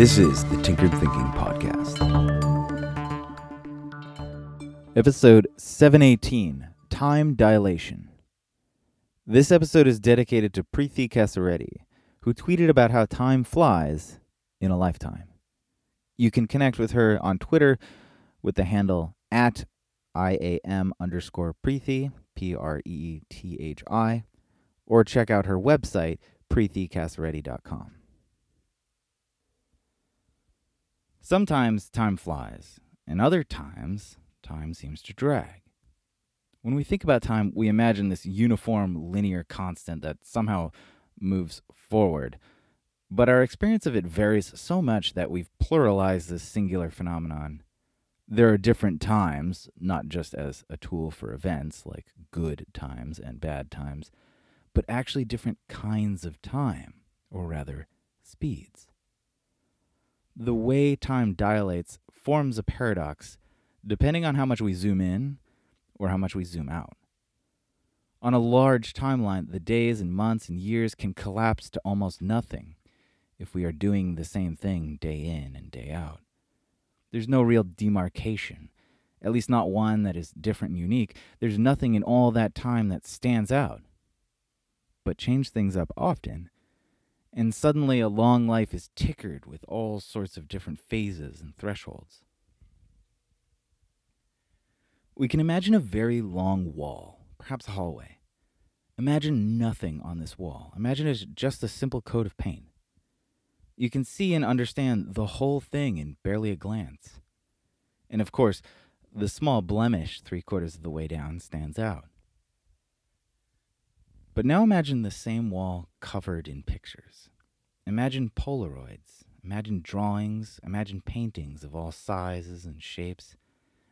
This is the Tinkered Thinking Podcast. Episode 718 Time Dilation. This episode is dedicated to Preethi Kasireddy, who tweeted about how time flies in a lifetime. You can connect with her on Twitter with the handle at IAM underscore Preethi, P R E E T H I, or check out her website, preethikasireddy.com. Sometimes time flies, and other times time seems to drag. When we think about time, we imagine this uniform linear constant that somehow moves forward. But our experience of it varies so much that we've pluralized this singular phenomenon. There are different times, not just as a tool for events like good times and bad times, but actually different kinds of time, or rather, speeds. The way time dilates forms a paradox depending on how much we zoom in or how much we zoom out. On a large timeline, the days and months and years can collapse to almost nothing if we are doing the same thing day in and day out. There's no real demarcation, at least not one that is different and unique. There's nothing in all that time that stands out. But change things up often, and suddenly a long life is tickered with all sorts of different phases and thresholds. We can imagine a very long wall, perhaps a hallway. Imagine nothing on this wall. Imagine it's just a simple coat of paint. You can see and understand the whole thing in barely a glance. And of course, the small blemish three quarters of the way down stands out. But now imagine the same wall covered in pictures. Imagine Polaroids, imagine drawings, imagine paintings of all sizes and shapes.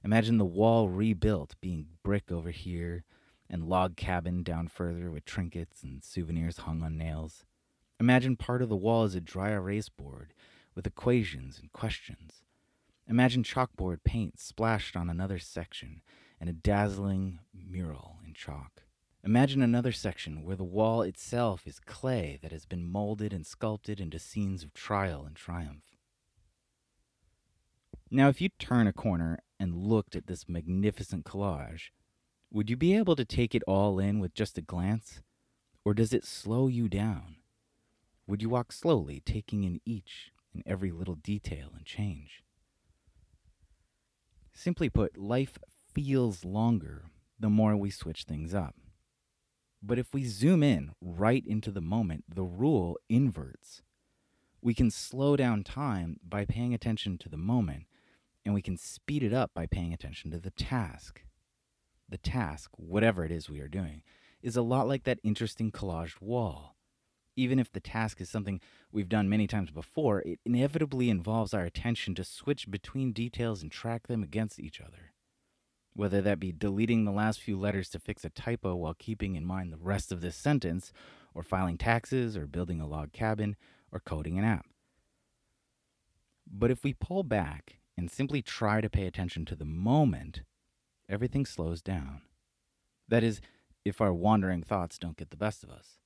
Imagine the wall rebuilt, being brick over here and log cabin down further with trinkets and souvenirs hung on nails. Imagine part of the wall as a dry erase board with equations and questions. Imagine chalkboard paint splashed on another section and a dazzling mural in chalk. Imagine another section where the wall itself is clay that has been molded and sculpted into scenes of trial and triumph. Now, if you turn a corner and looked at this magnificent collage, would you be able to take it all in with just a glance? Or does it slow you down? Would you walk slowly, taking in each and every little detail and change? Simply put, life feels longer the more we switch things up. But if we zoom in right into the moment, the rule inverts. We can slow down time by paying attention to the moment, and we can speed it up by paying attention to the task. The task, whatever it is we are doing, is a lot like that interesting collaged wall. Even if the task is something we've done many times before, it inevitably involves our attention to switch between details and track them against each other whether that be deleting the last few letters to fix a typo while keeping in mind the rest of this sentence, or filing taxes, or building a log cabin, or coding an app. But if we pull back and simply try to pay attention to the moment, everything slows down. That is, if our wandering thoughts don't get the best of us.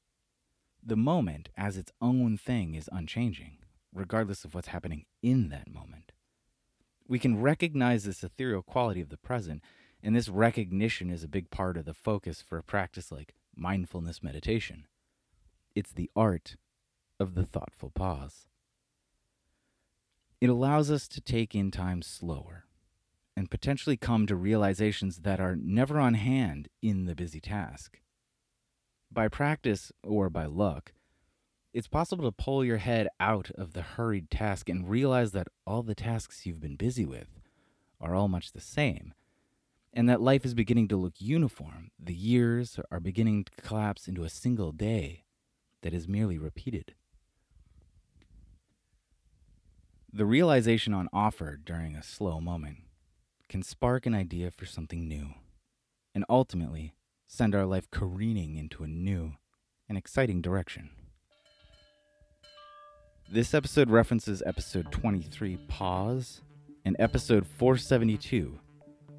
The moment, as its own thing, is unchanging, regardless of what's happening in that moment. We can recognize this ethereal quality of the present and this recognition is a big part of the focus for a practice like mindfulness meditation. It's the art of the thoughtful pause. It allows us to take in time slower and potentially come to realizations that are never on hand in the busy task. By practice or by luck, it's possible to pull your head out of the hurried task and realize that all the tasks you've been busy with are all much the same and that life is beginning to look uniform. The years are beginning to collapse into a single day that is merely repeated. The realization on offer during a slow moment can spark an idea for something new, and ultimately send our life careening into a new and exciting direction. This episode references episode 23, Pause, and episode 472,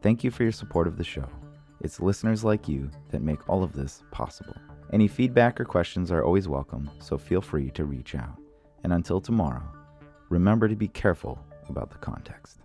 Thank you for your support of the show. It's listeners like you that make all of this possible. Any feedback or questions are always welcome, so feel free to reach out. And until tomorrow, remember to be careful about the context.